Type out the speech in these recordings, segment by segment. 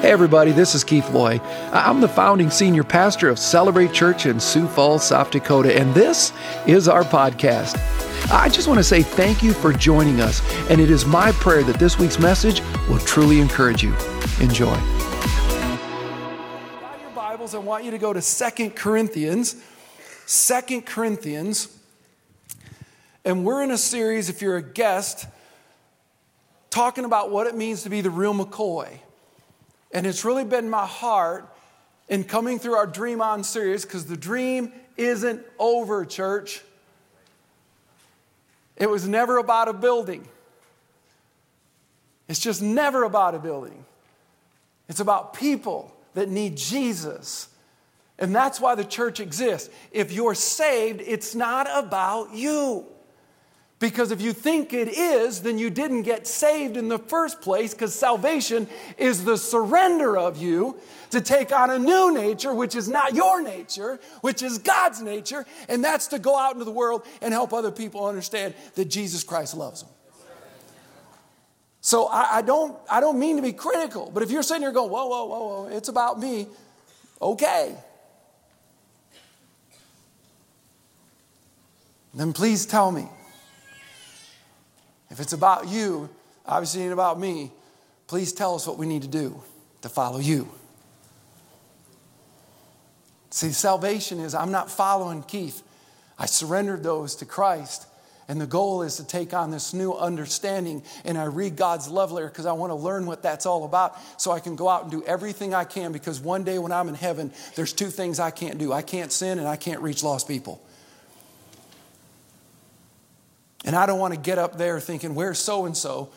Hey, everybody, this is Keith Loy. I'm the founding senior pastor of Celebrate Church in Sioux Falls, South Dakota, and this is our podcast. I just want to say thank you for joining us, and it is my prayer that this week's message will truly encourage you. Enjoy. Got your Bibles, I want you to go to Second Corinthians. Second Corinthians. And we're in a series, if you're a guest, talking about what it means to be the real McCoy. And it's really been my heart in coming through our Dream On series because the dream isn't over, church. It was never about a building. It's just never about a building. It's about people that need Jesus. And that's why the church exists. If you're saved, it's not about you. Because if you think it is, then you didn't get saved in the first place, because salvation is the surrender of you to take on a new nature, which is not your nature, which is God's nature, and that's to go out into the world and help other people understand that Jesus Christ loves them. So I, I don't, I don't mean to be critical, but if you're sitting here going, whoa, whoa, whoa, whoa, it's about me, okay. Then please tell me if it's about you, obviously ain't about me, please tell us what we need to do to follow you. See, salvation is I'm not following Keith. I surrendered those to Christ. And the goal is to take on this new understanding. And I read God's love letter because I want to learn what that's all about so I can go out and do everything I can. Because one day when I'm in heaven, there's two things I can't do I can't sin and I can't reach lost people. And I don't want to get up there thinking, where's so and so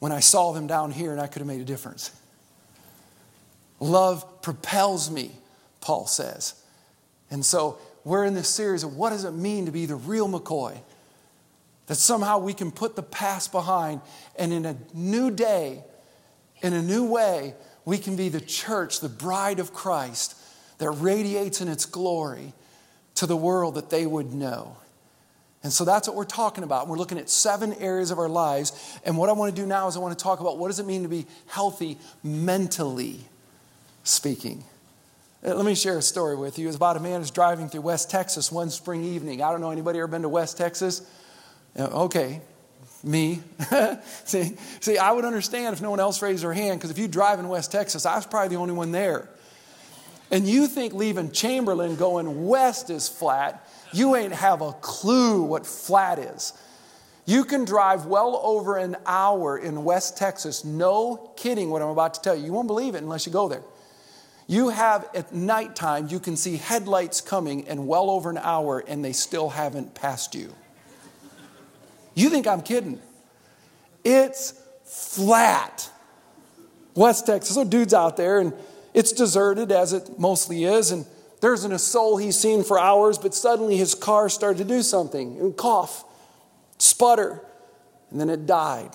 when I saw them down here and I could have made a difference. Love propels me, Paul says. And so we're in this series of what does it mean to be the real McCoy? That somehow we can put the past behind and in a new day, in a new way, we can be the church, the bride of Christ that radiates in its glory to the world that they would know. And so that's what we're talking about. We're looking at seven areas of our lives. And what I want to do now is I want to talk about what does it mean to be healthy mentally speaking. Uh, let me share a story with you. It's about a man who's driving through West Texas one spring evening. I don't know anybody ever been to West Texas? Uh, okay, me. see, see, I would understand if no one else raised their hand because if you drive in West Texas, I was probably the only one there. And you think leaving Chamberlain going west is flat, you ain't have a clue what flat is. You can drive well over an hour in West Texas, no kidding what I'm about to tell you. You won't believe it unless you go there. You have at nighttime, you can see headlights coming in well over an hour and they still haven't passed you. You think I'm kidding? It's flat. West Texas. So, dude's out there and it's deserted as it mostly is. And there isn't a soul he's seen for hours, but suddenly his car started to do something and cough, sputter, and then it died.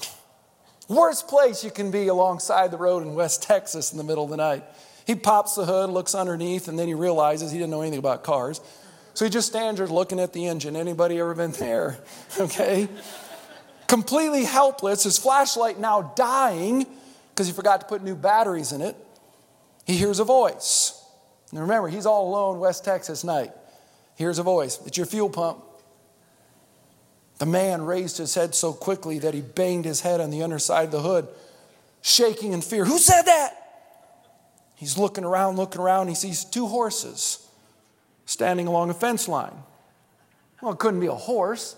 Worst place you can be alongside the road in West Texas in the middle of the night. He pops the hood, looks underneath, and then he realizes he didn't know anything about cars. So he just stands there looking at the engine. Anybody ever been there? Okay? Completely helpless, his flashlight now dying because he forgot to put new batteries in it. He hears a voice. Remember, he's all alone, West Texas night. Here's a voice It's your fuel pump. The man raised his head so quickly that he banged his head on the underside of the hood, shaking in fear. Who said that? He's looking around, looking around. He sees two horses standing along a fence line. Well, it couldn't be a horse.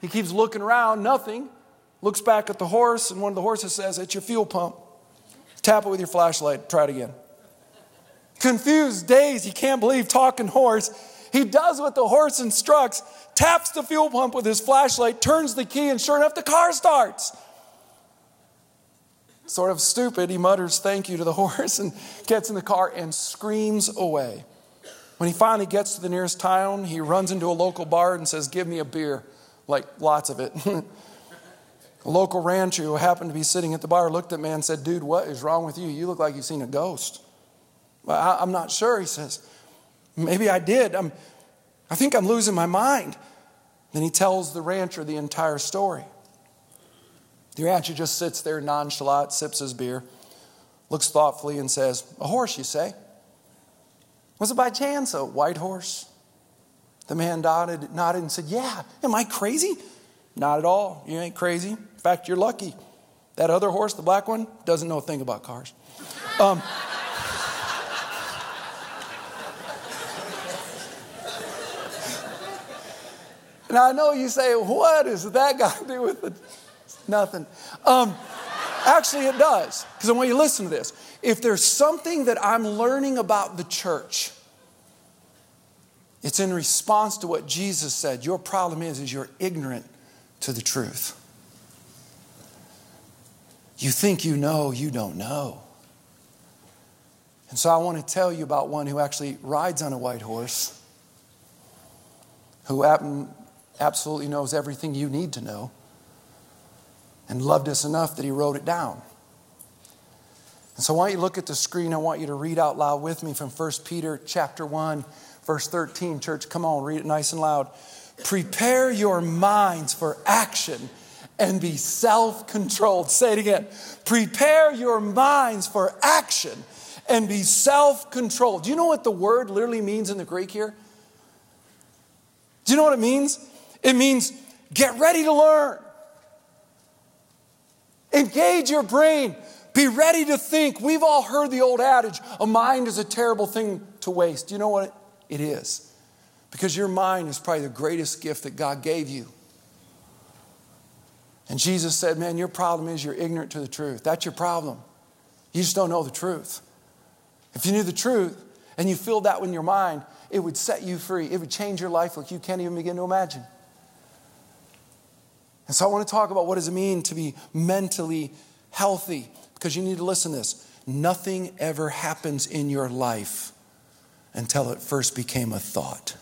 He keeps looking around, nothing. Looks back at the horse, and one of the horses says, It's your fuel pump. Tap it with your flashlight. Try it again confused, dazed, he can't believe talking horse. He does what the horse instructs, taps the fuel pump with his flashlight, turns the key, and sure enough, the car starts. Sort of stupid, he mutters thank you to the horse and gets in the car and screams away. When he finally gets to the nearest town, he runs into a local bar and says, Give me a beer, like lots of it. a local rancher who happened to be sitting at the bar looked at me and said, Dude, what is wrong with you? You look like you've seen a ghost. Well, I'm not sure, he says. Maybe I did. I'm, I think I'm losing my mind. Then he tells the rancher the entire story. The rancher just sits there nonchalant, sips his beer. looks thoughtfully and says, A horse, you say? Was it by chance a white horse? The man nodded, nodded and said, Yeah, am I crazy? Not at all. You ain't crazy. In fact, you're lucky. That other horse, the black one, doesn't know a thing about cars. Um, now I know you say, what does that got to do with it? Nothing. Um, actually, it does. Because I want you to listen to this. If there's something that I'm learning about the church, it's in response to what Jesus said. Your problem is, is you're ignorant to the truth. You think you know, you don't know. And so I want to tell you about one who actually rides on a white horse, who absolutely knows everything you need to know, and loved us enough that he wrote it down. And so I want you to look at the screen. I want you to read out loud with me from 1 Peter chapter 1, verse 13. Church, come on, read it nice and loud. Prepare your minds for action and be self controlled. Say it again. Prepare your minds for action and be self controlled. Do you know what the word literally means in the Greek here? Do you know what it means? It means get ready to learn, engage your brain, be ready to think. We've all heard the old adage a mind is a terrible thing to waste. You know what it is? Because your mind is probably the greatest gift that God gave you. And Jesus said, Man, your problem is you're ignorant to the truth. That's your problem. You just don't know the truth. If you knew the truth and you filled that in your mind, it would set you free. It would change your life like you can't even begin to imagine. And so I want to talk about what does it mean to be mentally healthy because you need to listen to this. Nothing ever happens in your life until it first became a thought.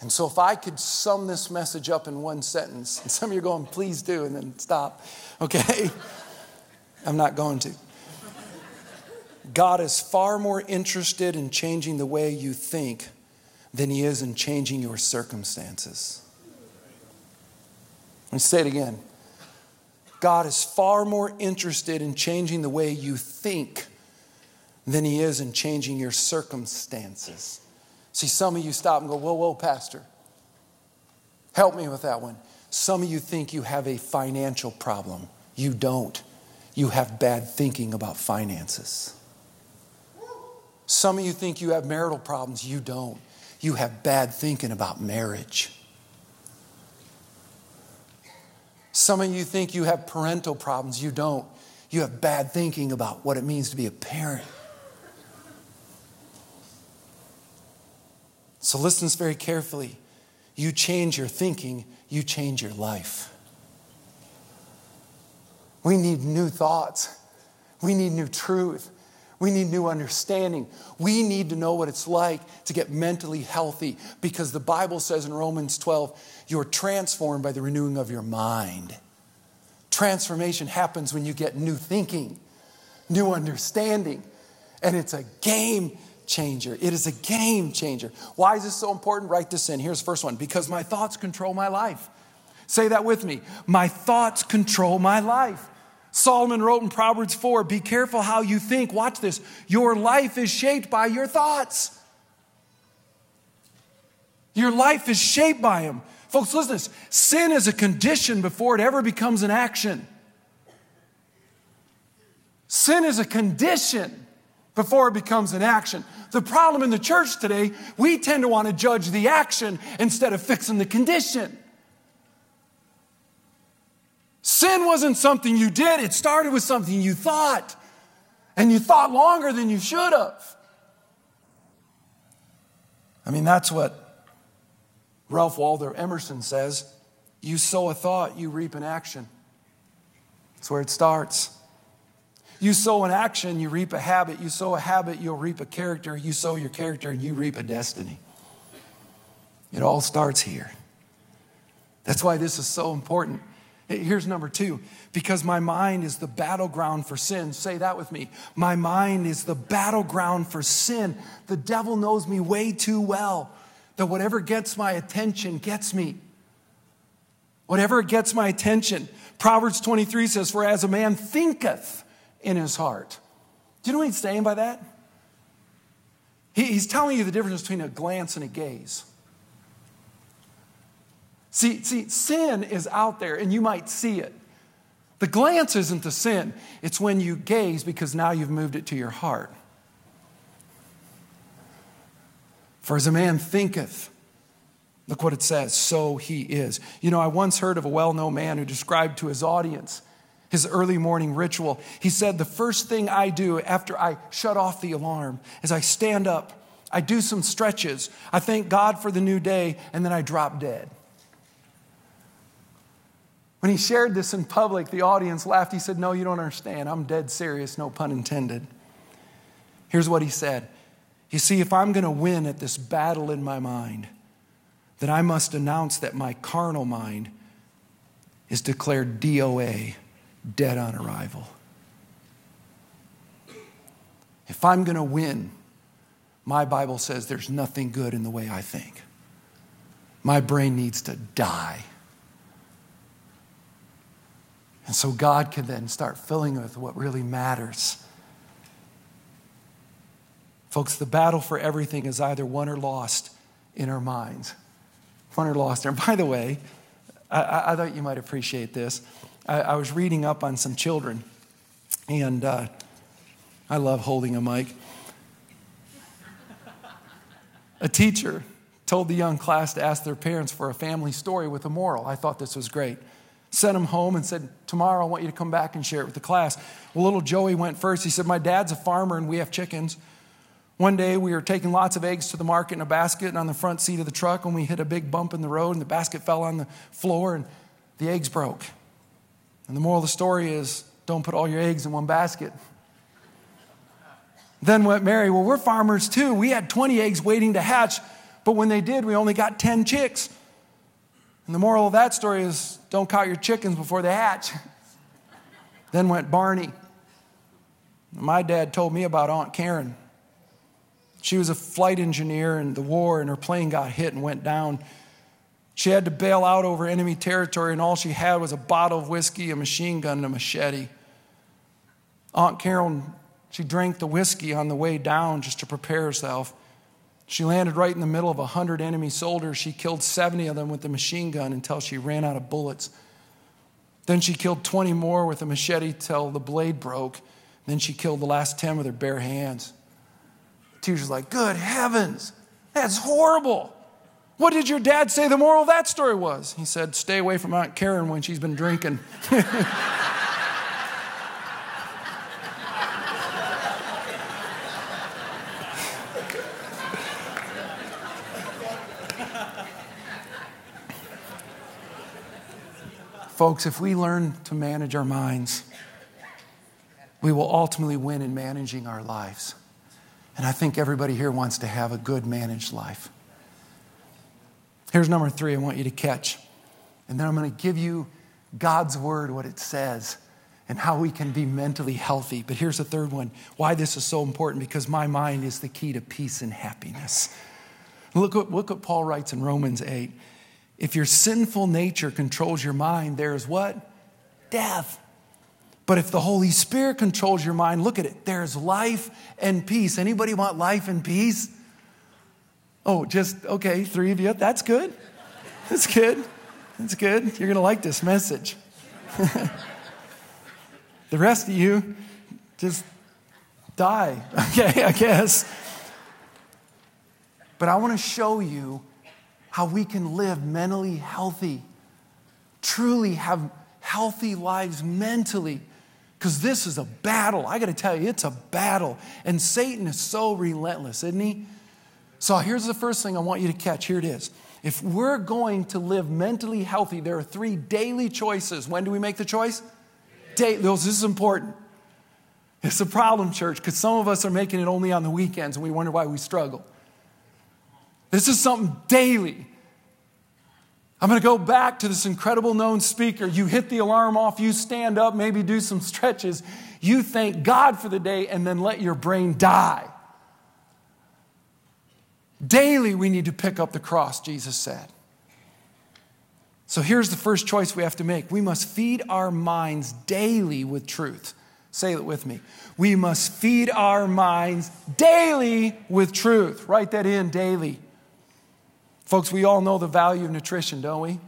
And so, if I could sum this message up in one sentence, and some of you are going, please do, and then stop, okay? I'm not going to. God is far more interested in changing the way you think than He is in changing your circumstances. Let me say it again. God is far more interested in changing the way you think than He is in changing your circumstances. See, some of you stop and go, Whoa, whoa, Pastor. Help me with that one. Some of you think you have a financial problem. You don't. You have bad thinking about finances. Some of you think you have marital problems. You don't. You have bad thinking about marriage. Some of you think you have parental problems. You don't. You have bad thinking about what it means to be a parent. So listen very carefully. You change your thinking, you change your life. We need new thoughts. We need new truth. We need new understanding. We need to know what it's like to get mentally healthy because the Bible says in Romans 12, you're transformed by the renewing of your mind. Transformation happens when you get new thinking, new understanding, and it's a game changer. It is a game changer. Why is this so important? Write this in. Here's the first one because my thoughts control my life. Say that with me. My thoughts control my life. Solomon wrote in Proverbs 4 Be careful how you think. Watch this. Your life is shaped by your thoughts. Your life is shaped by them. Folks, listen to this. Sin is a condition before it ever becomes an action. Sin is a condition before it becomes an action. The problem in the church today, we tend to want to judge the action instead of fixing the condition. Sin wasn't something you did, it started with something you thought. And you thought longer than you should have. I mean, that's what Ralph Waldo Emerson says. You sow a thought, you reap an action. That's where it starts. You sow an action, you reap a habit. You sow a habit, you'll reap a character. You sow your character, and you reap a destiny. It all starts here. That's why this is so important. Here's number two because my mind is the battleground for sin. Say that with me. My mind is the battleground for sin. The devil knows me way too well that whatever gets my attention gets me. Whatever gets my attention. Proverbs 23 says, For as a man thinketh, in his heart. Do you know what he's saying by that? he's telling you the difference between a glance and a gaze. See, see, sin is out there and you might see it. The glance isn't the sin, it's when you gaze because now you've moved it to your heart. For as a man thinketh, look what it says, so he is. You know, I once heard of a well known man who described to his audience his early morning ritual. He said, The first thing I do after I shut off the alarm is I stand up, I do some stretches, I thank God for the new day, and then I drop dead. When he shared this in public, the audience laughed. He said, No, you don't understand. I'm dead serious, no pun intended. Here's what he said You see, if I'm going to win at this battle in my mind, then I must announce that my carnal mind is declared DOA, dead on arrival. If I'm going to win, my Bible says there's nothing good in the way I think. My brain needs to die. And so God can then start filling with what really matters. Folks, the battle for everything is either won or lost in our minds. Won or lost. And by the way, I, I thought you might appreciate this. I, I, was reading up on some children, and uh, I love holding a mic. A teacher told the young class to ask their parents for a family story with a moral. I thought this was great sent him home and said, Tomorrow I want you to come back and share it with the class. Well, little Joey went first. He said, My dad's a farmer and we have chickens. One day we were taking lots of eggs to the market in a basket and on the front seat of the truck and we hit a big bump in the road and the basket fell on the floor and the eggs broke. And the moral of the story is don't put all your eggs in one basket. Then went Mary, well, we're farmers too. We had 20 eggs waiting to hatch, but when they did, we only got 10 chicks. And the moral of that story is don't count your chickens before they hatch. then went Barney. My dad told me about Aunt Karen. She was a flight engineer in the war, and her plane got hit and went down. She had to bail out over enemy territory, and all she had was a bottle of whiskey, a machine gun, and a machete. Aunt Karen, she drank the whiskey on the way down just to prepare herself. She landed right in the middle of a 100 enemy soldiers. She killed 70 of them with the machine gun until she ran out of bullets. Then she killed 20 more with a machete till the blade broke. Then she killed the last 10 with her bare hands. Teacher's like, Good heavens, that's horrible. What did your dad say the moral of that story was? He said, Stay away from Aunt Karen when she's been drinking. Folks, if we learn to manage our minds, we will ultimately win in managing our lives. And I think everybody here wants to have a good managed life. Here's number three I want you to catch. And then I'm going to give you God's word, what it says, and how we can be mentally healthy. But here's the third one why this is so important because my mind is the key to peace and happiness. Look what, look what Paul writes in Romans 8. If your sinful nature controls your mind, there's what? Death. But if the Holy Spirit controls your mind, look at it. There's life and peace. Anybody want life and peace? Oh, just okay, three of you. That's good. That's good. That's good. You're going to like this message. the rest of you just die. Okay, I guess. But I want to show you how we can live mentally healthy, truly have healthy lives mentally. Because this is a battle. I got to tell you, it's a battle. And Satan is so relentless, isn't he? So here's the first thing I want you to catch. Here it is. If we're going to live mentally healthy, there are three daily choices. When do we make the choice? Day, this is important. It's a problem, church, because some of us are making it only on the weekends and we wonder why we struggle. This is something daily. I'm going to go back to this incredible known speaker. You hit the alarm off, you stand up, maybe do some stretches. You thank God for the day and then let your brain die. Daily, we need to pick up the cross, Jesus said. So here's the first choice we have to make we must feed our minds daily with truth. Say it with me. We must feed our minds daily with truth. Write that in daily. Folks, we all know the value of nutrition, don't we?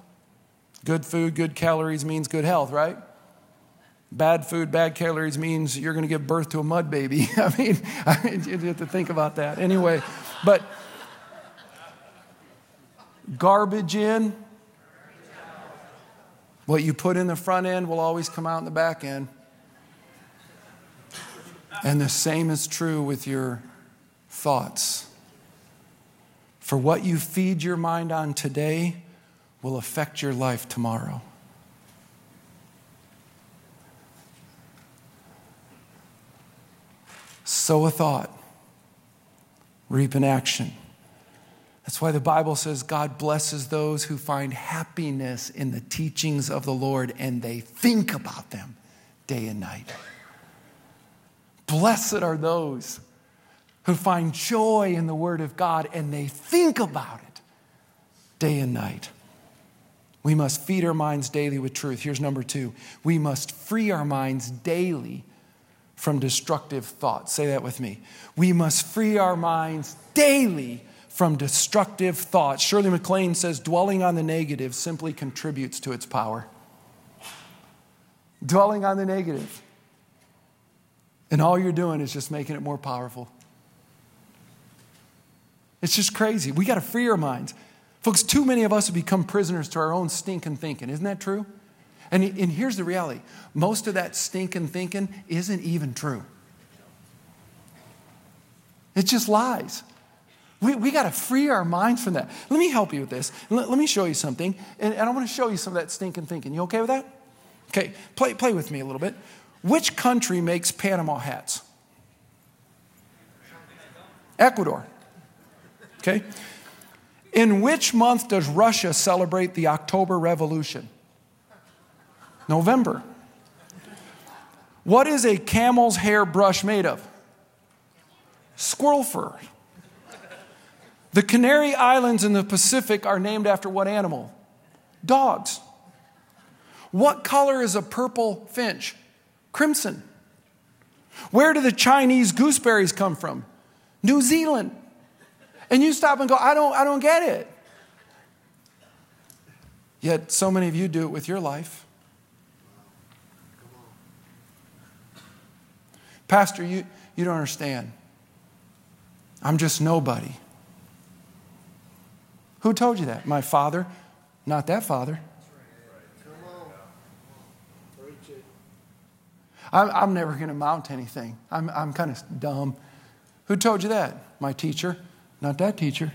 Good food, good calories means good health, right? Bad food, bad calories means you're going to give birth to a mud baby. I mean, you have to think about that. Anyway, but garbage in, what you put in the front end will always come out in the back end. And the same is true with your thoughts. For what you feed your mind on today will affect your life tomorrow. Sow a thought, reap an action. That's why the Bible says God blesses those who find happiness in the teachings of the Lord and they think about them day and night. Blessed are those who find joy in the Word of God and they think about it day and night. We must feed our minds daily with truth. Here's number two we must free our minds daily from destructive thoughts. Say that with me. We must free our minds daily from destructive thoughts. Shirley MacLaine says dwelling on the negative simply contributes to its power. Dwelling on the negative. And all you're doing is just making it more powerful. It's just crazy. We got to free our minds. Folks, too many of us have become prisoners to our own stinking thinking. Isn't that true? And, and here's the reality most of that stinking thinking isn't even true, it's just lies. We, we got to free our minds from that. Let me help you with this. Let, let me show you something. And, and I want to show you some of that stinking thinking. You okay with that? Okay, play, play with me a little bit. Which country makes Panama hats? Ecuador. Okay. In which month does Russia celebrate the October Revolution? November. What is a camel's hair brush made of? Squirrel fur. The Canary Islands in the Pacific are named after what animal? Dogs. What color is a purple finch? Crimson. Where do the Chinese gooseberries come from? New Zealand. And you stop and go, I don't, I don't get it. Yet so many of you do it with your life. Pastor, you, you don't understand. I'm just nobody. Who told you that? My father? Not that father. I'm, I'm never going to mount anything. I'm, I'm kind of dumb. Who told you that? My teacher. Not that teacher.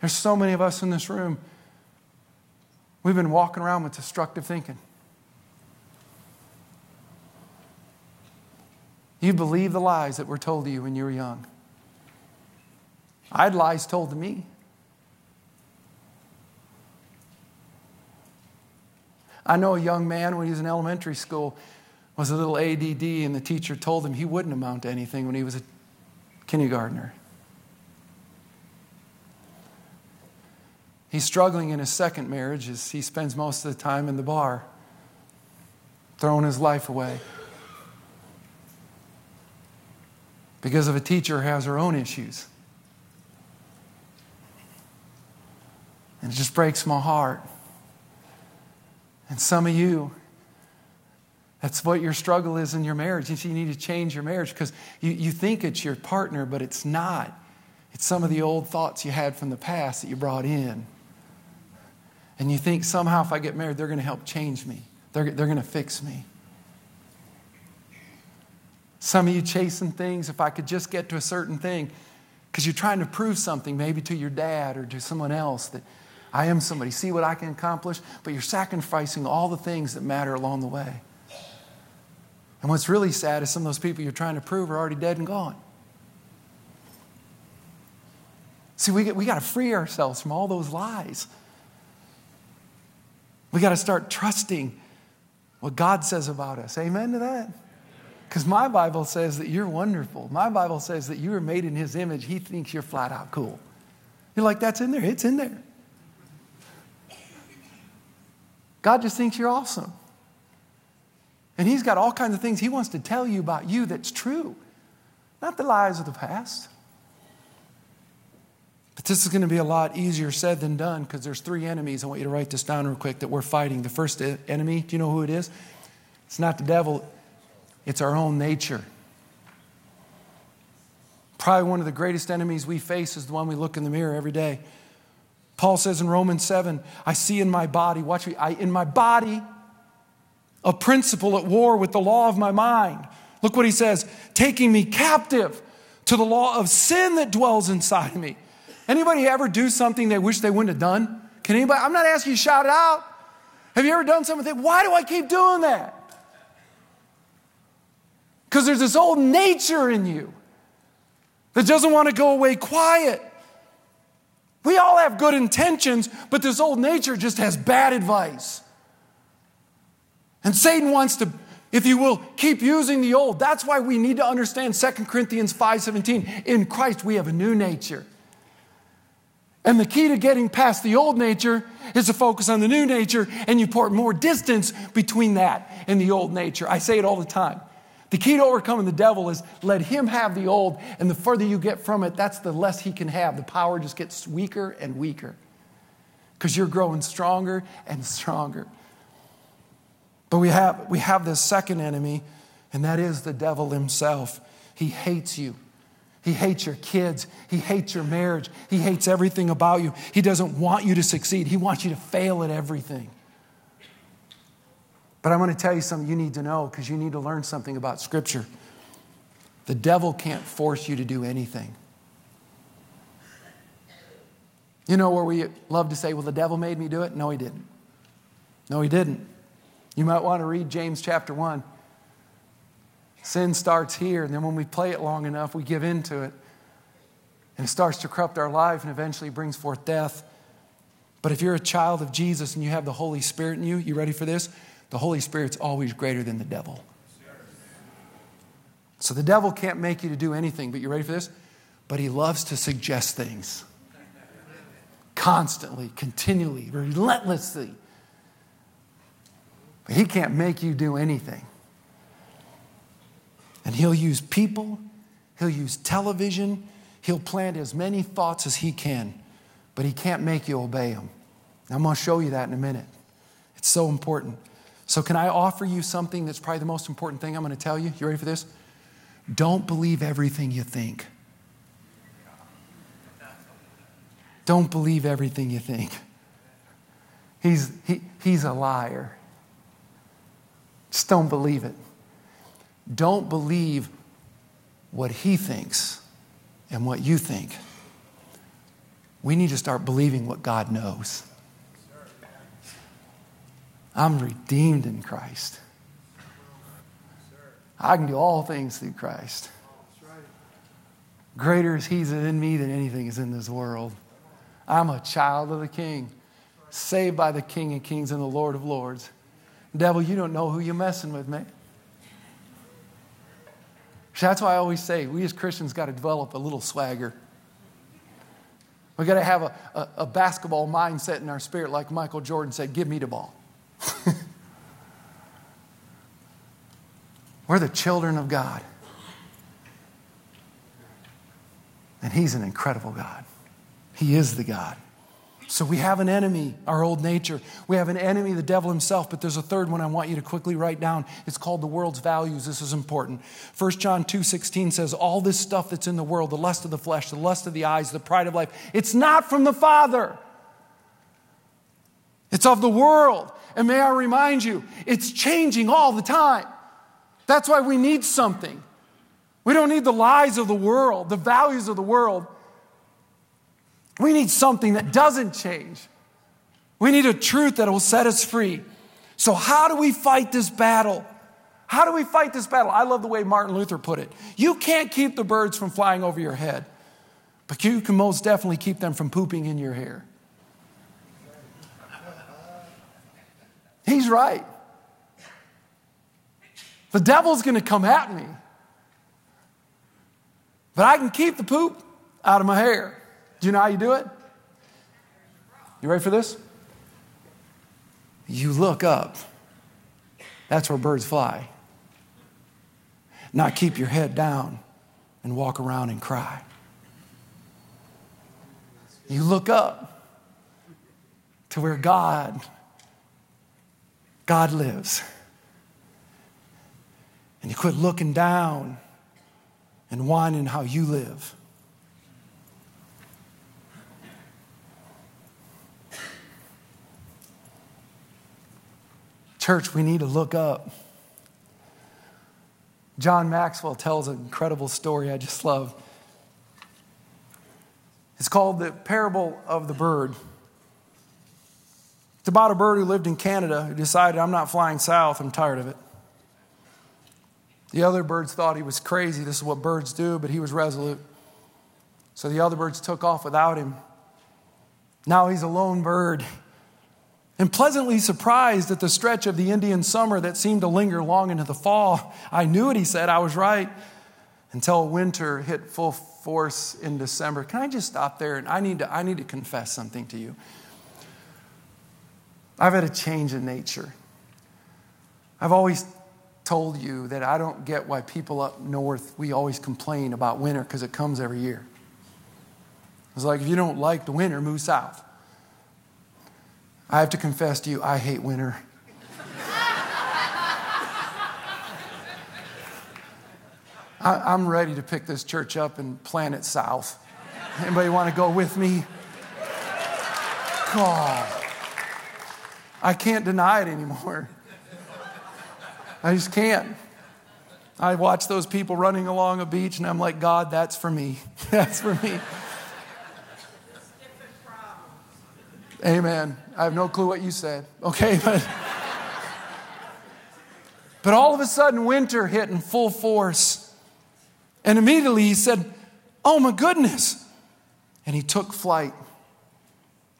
There's so many of us in this room. We've been walking around with destructive thinking. You believe the lies that were told to you when you were young. I had lies told to me. I know a young man when he was in elementary school was a little ADD, and the teacher told him he wouldn't amount to anything when he was a kindergartner. He's struggling in his second marriage as he spends most of the time in the bar, throwing his life away. because of a teacher who has her own issues. And it just breaks my heart. And some of you, that's what your struggle is in your marriage. You see, you need to change your marriage because you, you think it's your partner, but it's not. It's some of the old thoughts you had from the past that you brought in. And you think somehow if I get married, they're going to help change me, they're, they're going to fix me. Some of you chasing things, if I could just get to a certain thing, because you're trying to prove something, maybe to your dad or to someone else, that I am somebody. See what I can accomplish? But you're sacrificing all the things that matter along the way. And what's really sad is some of those people you're trying to prove are already dead and gone. See, we, we got to free ourselves from all those lies. We got to start trusting what God says about us. Amen to that? Because my Bible says that you're wonderful. My Bible says that you were made in His image. He thinks you're flat out cool. You're like, that's in there. It's in there. God just thinks you're awesome. And He's got all kinds of things He wants to tell you about you that's true, not the lies of the past. But this is going to be a lot easier said than done because there's three enemies. I want you to write this down real quick that we're fighting. The first enemy, do you know who it is? It's not the devil, it's our own nature. Probably one of the greatest enemies we face is the one we look in the mirror every day. Paul says in Romans 7, I see in my body, watch me, I, in my body, a principle at war with the law of my mind. Look what he says taking me captive to the law of sin that dwells inside of me. Anybody ever do something they wish they wouldn't have done? Can anybody? I'm not asking you to shout it out. Have you ever done something? Why do I keep doing that? Because there's this old nature in you that doesn't want to go away quiet. We all have good intentions, but this old nature just has bad advice. And Satan wants to, if you will, keep using the old. That's why we need to understand 2 Corinthians 5:17. In Christ we have a new nature. And the key to getting past the old nature is to focus on the new nature, and you put more distance between that and the old nature. I say it all the time. The key to overcoming the devil is let him have the old, and the further you get from it, that's the less he can have. The power just gets weaker and weaker because you're growing stronger and stronger. But we have, we have this second enemy, and that is the devil himself. He hates you. He hates your kids. He hates your marriage. He hates everything about you. He doesn't want you to succeed. He wants you to fail at everything. But I'm going to tell you something you need to know because you need to learn something about Scripture. The devil can't force you to do anything. You know where we love to say, well, the devil made me do it? No, he didn't. No, he didn't. You might want to read James chapter 1. Sin starts here, and then when we play it long enough, we give in to it. And it starts to corrupt our life and eventually brings forth death. But if you're a child of Jesus and you have the Holy Spirit in you, you ready for this? The Holy Spirit's always greater than the devil. So the devil can't make you to do anything, but you ready for this? But he loves to suggest things. Constantly, continually, relentlessly. But he can't make you do anything. And he'll use people, he'll use television, he'll plant as many thoughts as he can, but he can't make you obey him. I'm going to show you that in a minute. It's so important. So, can I offer you something that's probably the most important thing I'm going to tell you? You ready for this? Don't believe everything you think. Don't believe everything you think. He's, he, he's a liar. Just don't believe it. Don't believe what he thinks and what you think. We need to start believing what God knows. I'm redeemed in Christ. I can do all things through Christ. Greater is He in me than anything is in this world. I'm a child of the King, saved by the King of Kings and the Lord of Lords. Devil, you don't know who you're messing with, man. That's why I always say we as Christians got to develop a little swagger. We got to have a, a, a basketball mindset in our spirit, like Michael Jordan said, give me the ball. We're the children of God. And He's an incredible God. He is the God. So we have an enemy, our old nature. We have an enemy, the devil himself, but there's a third one I want you to quickly write down. It's called the world's values. This is important. 1 John 2:16 says all this stuff that's in the world, the lust of the flesh, the lust of the eyes, the pride of life, it's not from the Father. It's of the world. And may I remind you, it's changing all the time. That's why we need something. We don't need the lies of the world, the values of the world. We need something that doesn't change. We need a truth that will set us free. So, how do we fight this battle? How do we fight this battle? I love the way Martin Luther put it. You can't keep the birds from flying over your head, but you can most definitely keep them from pooping in your hair. He's right. The devil's going to come at me. But I can keep the poop out of my hair. Do you know how you do it? You ready for this? you look up. That's where birds fly. Not keep your head down and walk around and cry. You look up to where God God lives. And you quit looking down and whining how you live. Church, we need to look up. John Maxwell tells an incredible story I just love. It's called The Parable of the Bird. It's about a bird who lived in Canada who decided, I'm not flying south, I'm tired of it. The other birds thought he was crazy. This is what birds do, but he was resolute. So the other birds took off without him. Now he's a lone bird and pleasantly surprised at the stretch of the Indian summer that seemed to linger long into the fall. I knew it, he said. I was right until winter hit full force in December. Can I just stop there? And I need to, I need to confess something to you. I've had a change in nature. I've always told you that I don't get why people up north, we always complain about winter because it comes every year. It's like if you don't like the winter, move south. I have to confess to you, I hate winter. I, am ready to pick this church up and plant it south. Anybody want to go with me? God. I can't deny it anymore. I just can't. I watch those people running along a beach and I'm like, God, that's for me. that's for me. Amen. I have no clue what you said. Okay, but but all of a sudden winter hit in full force. And immediately he said, "Oh my goodness." And he took flight.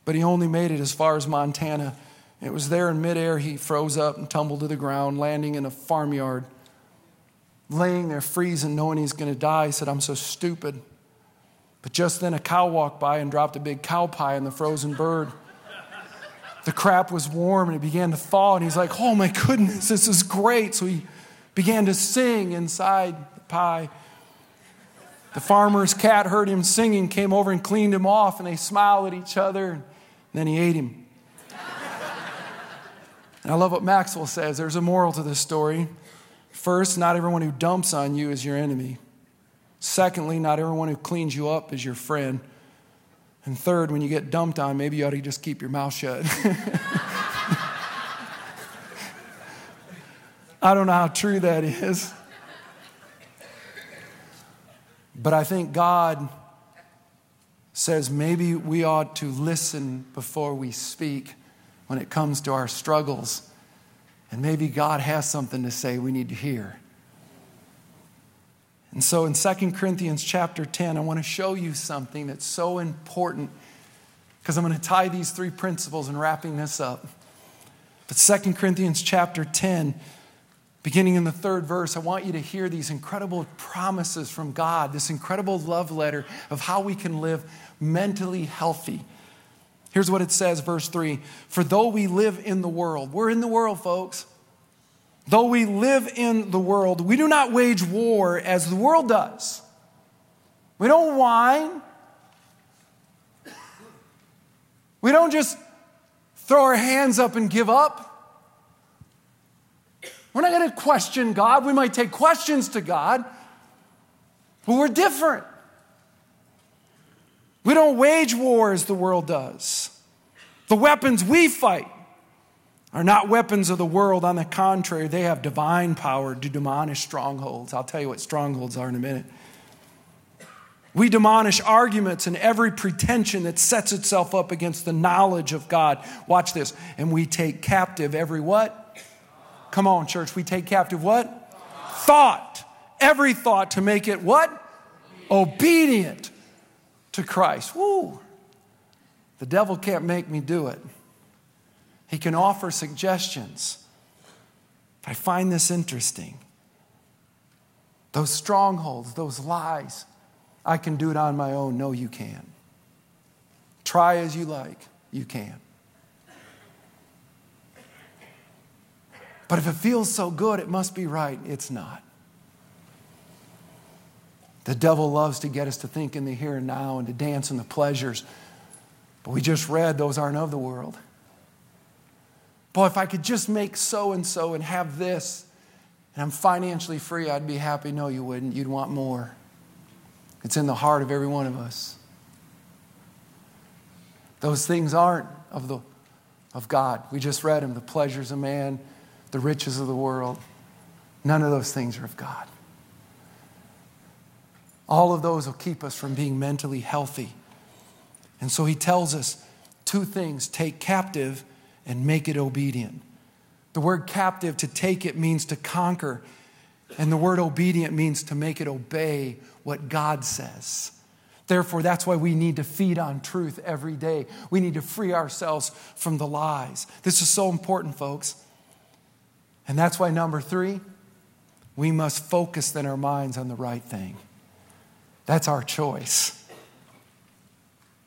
But he only made it as far as Montana. It was there in midair he froze up and tumbled to the ground, landing in a farmyard. Laying there freezing, knowing he's going to die, he said, I'm so stupid. But just then a cow walked by and dropped a big cow pie on the frozen bird the crap was warm and it began to thaw. And he's like, oh my goodness, this is great. So he began to sing inside the pie. The farmer's cat heard him singing, came over and cleaned him off, and they smiled at each other. And then he ate him. and I love what Maxwell says. There's a moral to this story. First, not everyone who dumps on you is your enemy. Secondly, not everyone who cleans you up is your friend. And third, when you get dumped on, maybe you ought to just keep your mouth shut. I don't know how true that is. But I think God says maybe we ought to listen before we speak when it comes to our struggles. And maybe God has something to say we need to hear. And so in 2 Corinthians chapter 10, I want to show you something that's so important because I'm going to tie these three principles and wrapping this up. But 2 Corinthians chapter 10, beginning in the third verse, I want you to hear these incredible promises from God, this incredible love letter of how we can live mentally healthy. Here's what it says, verse 3 For though we live in the world, we're in the world, folks. Though we live in the world, we do not wage war as the world does. We don't whine. We don't just throw our hands up and give up. We're not going to question God. We might take questions to God, but we're different. We don't wage war as the world does. The weapons we fight are not weapons of the world. On the contrary, they have divine power to demolish strongholds. I'll tell you what strongholds are in a minute. We demolish arguments and every pretension that sets itself up against the knowledge of God. Watch this. And we take captive every what? Come on, church. We take captive what? Thought. Every thought to make it what? Obedient to Christ. Woo. The devil can't make me do it. He can offer suggestions. I find this interesting. Those strongholds, those lies, I can do it on my own. No, you can't. Try as you like, you can. But if it feels so good, it must be right. It's not. The devil loves to get us to think in the here and now and to dance in the pleasures. But we just read those aren't of the world. Boy, if I could just make so and so and have this, and I'm financially free, I'd be happy. No, you wouldn't. You'd want more. It's in the heart of every one of us. Those things aren't of, the, of God. We just read them the pleasures of man, the riches of the world. None of those things are of God. All of those will keep us from being mentally healthy. And so he tells us two things take captive and make it obedient. The word captive, to take it, means to conquer. And the word obedient means to make it obey what God says. Therefore, that's why we need to feed on truth every day. We need to free ourselves from the lies. This is so important, folks. And that's why, number three, we must focus then our minds on the right thing. That's our choice.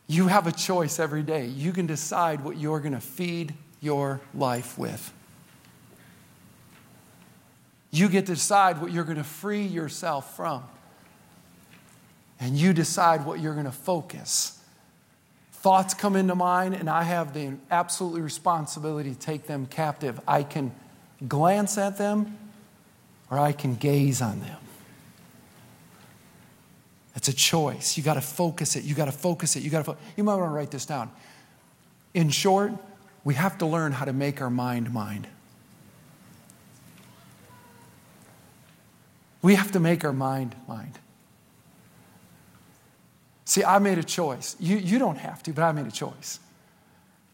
You have a choice every day. You can decide what you're going to feed your life with. You get to decide what you're going to free yourself from. And you decide what you're going to focus. Thoughts come into mind, and I have the absolute responsibility to take them captive. I can glance at them or I can gaze on them. It's a choice. You got to focus it. You got to focus it. You got to. Fo- you might want to write this down. In short, we have to learn how to make our mind mind. We have to make our mind mind. See, I made a choice. You, you don't have to, but I made a choice.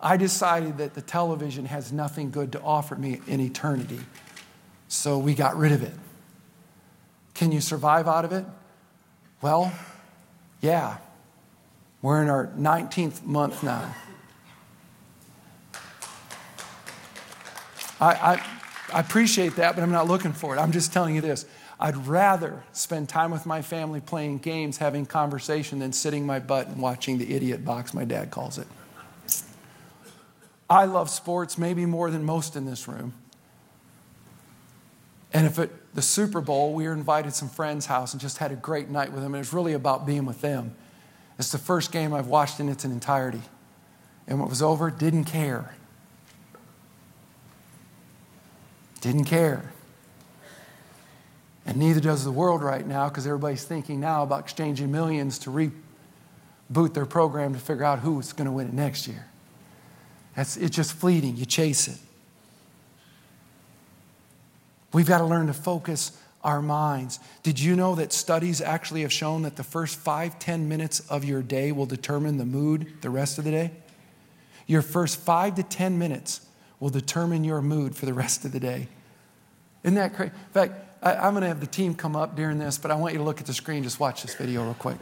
I decided that the television has nothing good to offer me in eternity. So we got rid of it. Can you survive out of it? Well, yeah. We're in our 19th month now. I, I, I appreciate that, but I'm not looking for it. I'm just telling you this. I'd rather spend time with my family playing games, having conversation, than sitting my butt and watching the idiot box, my dad calls it. I love sports maybe more than most in this room. And if at the Super Bowl, we were invited to some friends' house and just had a great night with them. And it was really about being with them. It's the first game I've watched in its entirety. And when it was over, didn't care. Didn't care. And neither does the world right now because everybody's thinking now about exchanging millions to reboot their program to figure out who's going to win it next year. That's, it's just fleeting. You chase it. We've got to learn to focus our minds. Did you know that studies actually have shown that the first five, ten minutes of your day will determine the mood the rest of the day? Your first five to 10 minutes will determine your mood for the rest of the day. Isn't that crazy? In fact, I, I'm going to have the team come up during this, but I want you to look at the screen. Just watch this video real quick.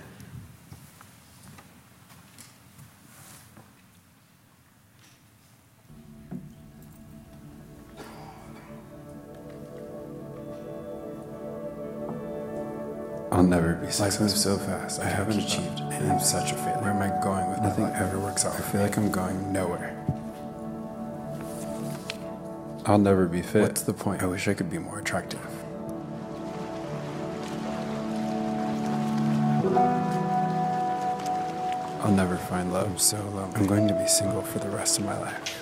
I'll never be successful. Life moves so fast. I haven't achieved and I'm such a failure. Where am I going with Nothing ever works out. I feel like I'm going nowhere. I'll never be fit. What's the point? I wish I could be more attractive. I'll never find love. I'm so lonely. I'm going to be single for the rest of my life.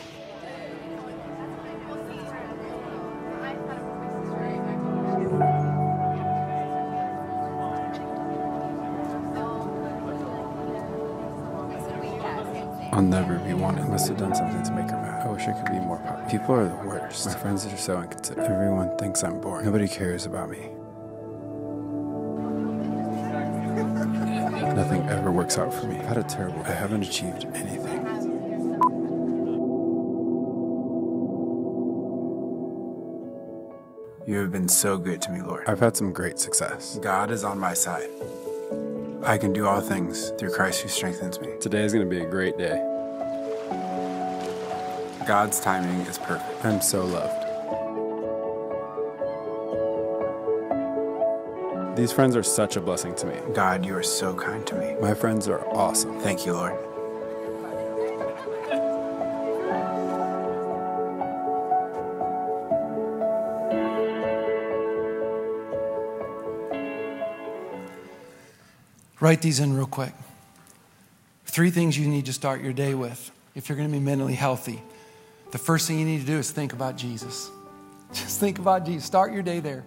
I'll never be wanted. I must have done something to make her. I wish I could be more popular. People are the worst. My friends are so inconsiderate. Everyone thinks I'm boring. Nobody cares about me. Nothing ever works out for me. I've had a terrible. I haven't achieved anything. You have been so good to me, Lord. I've had some great success. God is on my side. I can do all things through Christ who strengthens me. Today is going to be a great day. God's timing is perfect. I'm so loved. These friends are such a blessing to me. God, you are so kind to me. My friends are awesome. Thank you, Lord. Write these in real quick. Three things you need to start your day with if you're going to be mentally healthy. The first thing you need to do is think about Jesus. Just think about Jesus. Start your day there.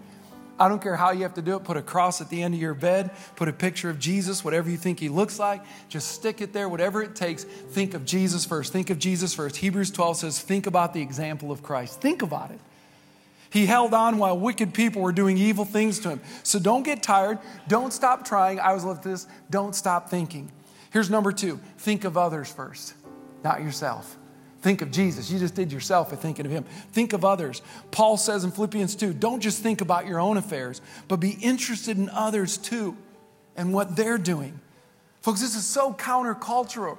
I don't care how you have to do it. Put a cross at the end of your bed, put a picture of Jesus, whatever you think he looks like. Just stick it there, whatever it takes. Think of Jesus first. Think of Jesus first. Hebrews 12 says, Think about the example of Christ. Think about it. He held on while wicked people were doing evil things to him. So don't get tired. Don't stop trying. I always love this. Don't stop thinking. Here's number two think of others first, not yourself. Think of Jesus. You just did yourself by thinking of him. Think of others. Paul says in Philippians 2 don't just think about your own affairs, but be interested in others too and what they're doing. Folks, this is so countercultural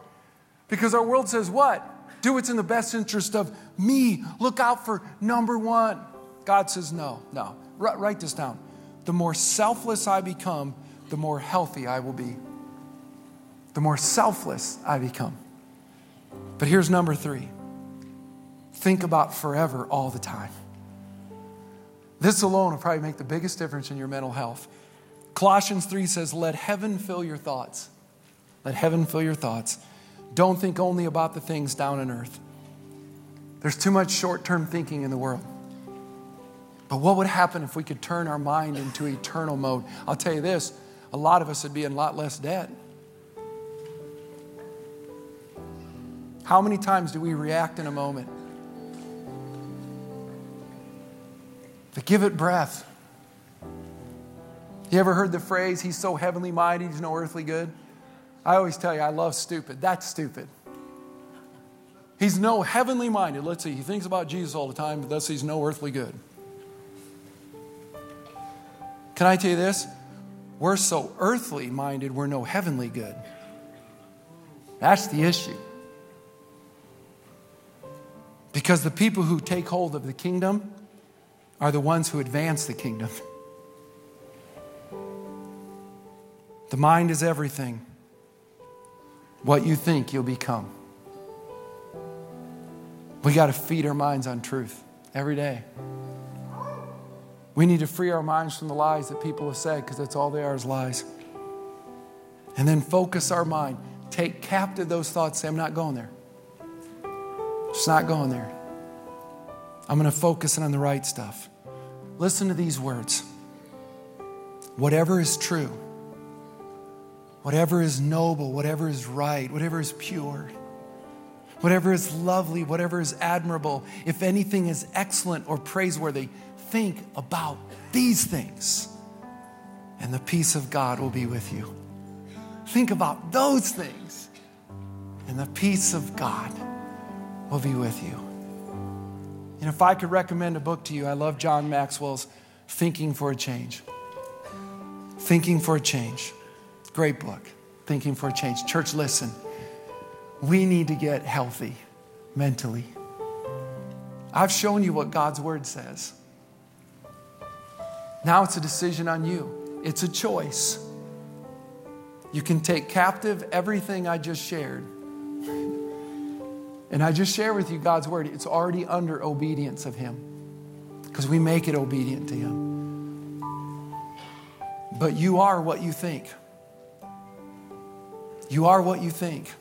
because our world says what? Do what's in the best interest of me. Look out for number one. God says, no, no. R- write this down. The more selfless I become, the more healthy I will be. The more selfless I become. But here's number three think about forever all the time. This alone will probably make the biggest difference in your mental health. Colossians 3 says, Let heaven fill your thoughts. Let heaven fill your thoughts. Don't think only about the things down on earth. There's too much short term thinking in the world. But what would happen if we could turn our mind into eternal mode? I'll tell you this a lot of us would be in a lot less debt. How many times do we react in a moment? To give it breath. You ever heard the phrase, he's so heavenly minded, he's no earthly good? I always tell you, I love stupid. That's stupid. He's no heavenly minded. Let's see, he thinks about Jesus all the time, but thus he's no earthly good. Can I tell you this? We're so earthly minded, we're no heavenly good. That's the issue. Because the people who take hold of the kingdom are the ones who advance the kingdom. The mind is everything. What you think, you'll become. We got to feed our minds on truth every day. We need to free our minds from the lies that people have said because that's all they are is lies. And then focus our mind. Take captive those thoughts. Say, I'm not going there. It's not going there. I'm going to focus on the right stuff. Listen to these words. Whatever is true, whatever is noble, whatever is right, whatever is pure, whatever is lovely, whatever is admirable, if anything is excellent or praiseworthy, think about these things, and the peace of God will be with you. Think about those things, and the peace of God will be with you. And if I could recommend a book to you, I love John Maxwell's Thinking for a Change. Thinking for a Change. Great book. Thinking for a Change. Church, listen. We need to get healthy mentally. I've shown you what God's Word says. Now it's a decision on you, it's a choice. You can take captive everything I just shared. And I just share with you God's word. It's already under obedience of Him because we make it obedient to Him. But you are what you think. You are what you think.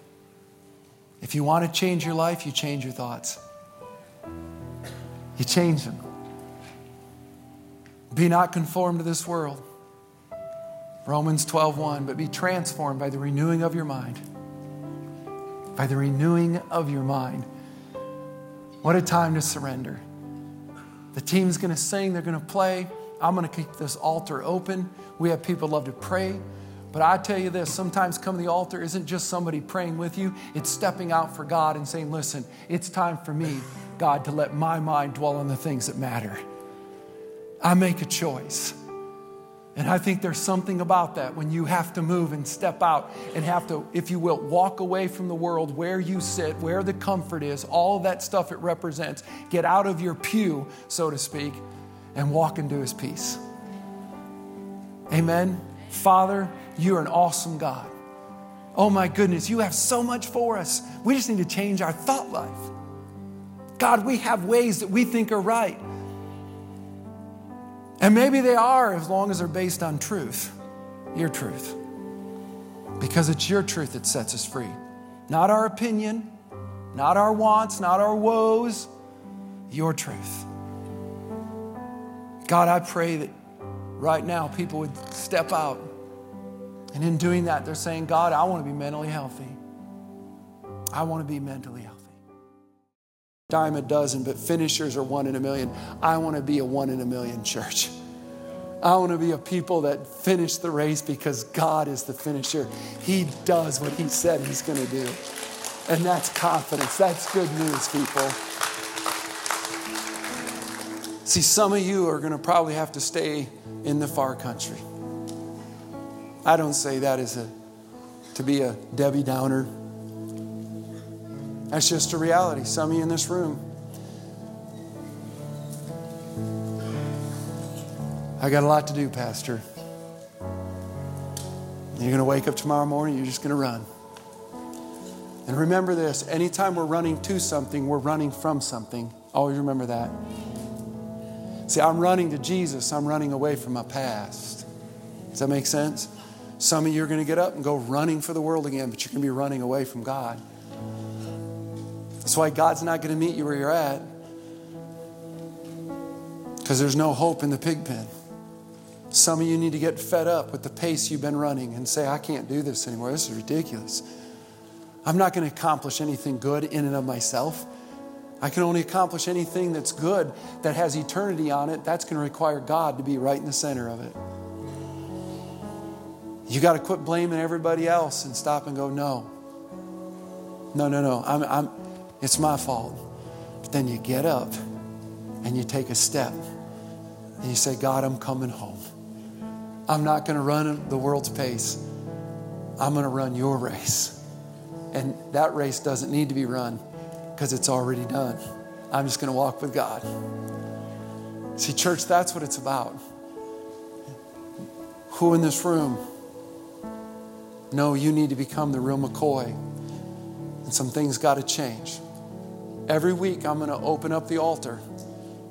If you want to change your life, you change your thoughts. You change them. Be not conformed to this world. Romans 12:1, but be transformed by the renewing of your mind. By the renewing of your mind. What a time to surrender. The team's going to sing, they're going to play. I'm going to keep this altar open. We have people love to pray. But I tell you this sometimes coming to the altar isn't just somebody praying with you, it's stepping out for God and saying, Listen, it's time for me, God, to let my mind dwell on the things that matter. I make a choice. And I think there's something about that when you have to move and step out and have to, if you will, walk away from the world where you sit, where the comfort is, all that stuff it represents. Get out of your pew, so to speak, and walk into his peace. Amen. Father, you are an awesome God. Oh my goodness, you have so much for us. We just need to change our thought life. God, we have ways that we think are right. And maybe they are as long as they're based on truth, your truth. Because it's your truth that sets us free. Not our opinion, not our wants, not our woes, your truth. God, I pray that right now people would step out. And in doing that, they're saying, God, I want to be mentally healthy. I want to be mentally healthy. Dime a dozen, but finishers are one in a million. I want to be a one in a million church. I want to be a people that finish the race because God is the finisher. He does what He said He's going to do. And that's confidence. That's good news, people. See, some of you are going to probably have to stay in the far country. I don't say that as a to be a Debbie Downer. That's just a reality. Some of you in this room. I got a lot to do, Pastor. You're going to wake up tomorrow morning, you're just going to run. And remember this anytime we're running to something, we're running from something. Always remember that. See, I'm running to Jesus, I'm running away from my past. Does that make sense? Some of you are going to get up and go running for the world again, but you're going to be running away from God. That's why God's not going to meet you where you're at, because there's no hope in the pig pen. Some of you need to get fed up with the pace you've been running and say, I can't do this anymore. This is ridiculous. I'm not going to accomplish anything good in and of myself. I can only accomplish anything that's good, that has eternity on it. That's going to require God to be right in the center of it. You got to quit blaming everybody else and stop and go, no. No, no, no. I'm, I'm, it's my fault. But then you get up and you take a step and you say, God, I'm coming home. I'm not going to run the world's pace. I'm going to run your race. And that race doesn't need to be run because it's already done. I'm just going to walk with God. See, church, that's what it's about. Who in this room No, you need to become the real McCoy? And some things got to change. Every week, I'm going to open up the altar.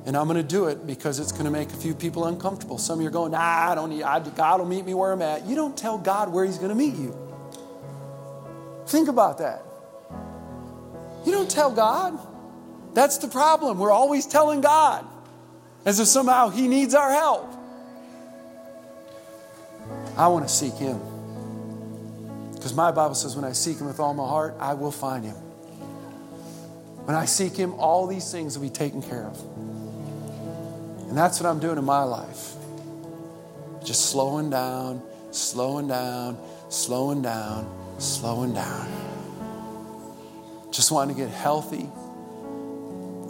And I'm going to do it because it's going to make a few people uncomfortable. Some of you are going, nah, I don't need, I, God will meet me where I'm at. You don't tell God where He's going to meet you. Think about that. You don't tell God. That's the problem. We're always telling God as if somehow He needs our help. I want to seek Him. Because my Bible says, when I seek Him with all my heart, I will find Him. When I seek Him, all these things will be taken care of. And that's what I'm doing in my life. Just slowing down, slowing down, slowing down, slowing down. Just wanting to get healthy.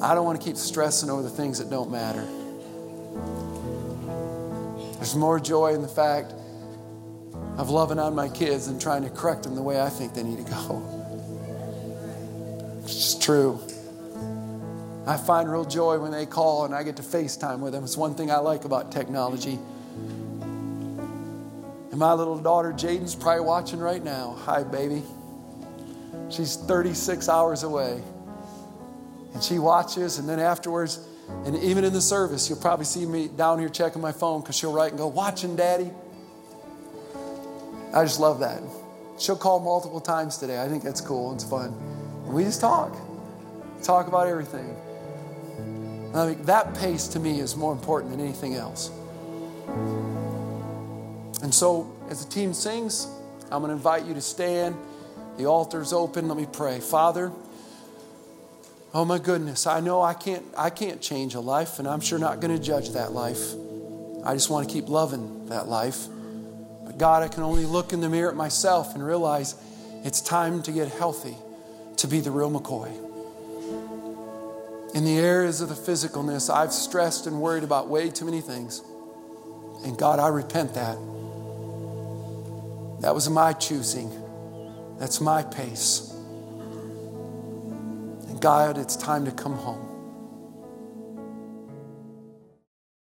I don't want to keep stressing over the things that don't matter. There's more joy in the fact of loving on my kids and trying to correct them the way I think they need to go. It's true. I find real joy when they call and I get to FaceTime with them. It's one thing I like about technology. And my little daughter Jaden's probably watching right now. Hi, baby. She's 36 hours away. And she watches, and then afterwards, and even in the service, you'll probably see me down here checking my phone because she'll write and go, Watching, Daddy. I just love that. She'll call multiple times today. I think that's cool. It's fun. We just talk, talk about everything. I mean, that pace to me is more important than anything else. And so, as the team sings, I'm going to invite you to stand. The altar's open. Let me pray. Father, oh my goodness, I know I can't, I can't change a life, and I'm sure not going to judge that life. I just want to keep loving that life. But God, I can only look in the mirror at myself and realize it's time to get healthy, to be the real McCoy. In the areas of the physicalness, I've stressed and worried about way too many things. And God, I repent that. That was my choosing. That's my pace. And God, it's time to come home.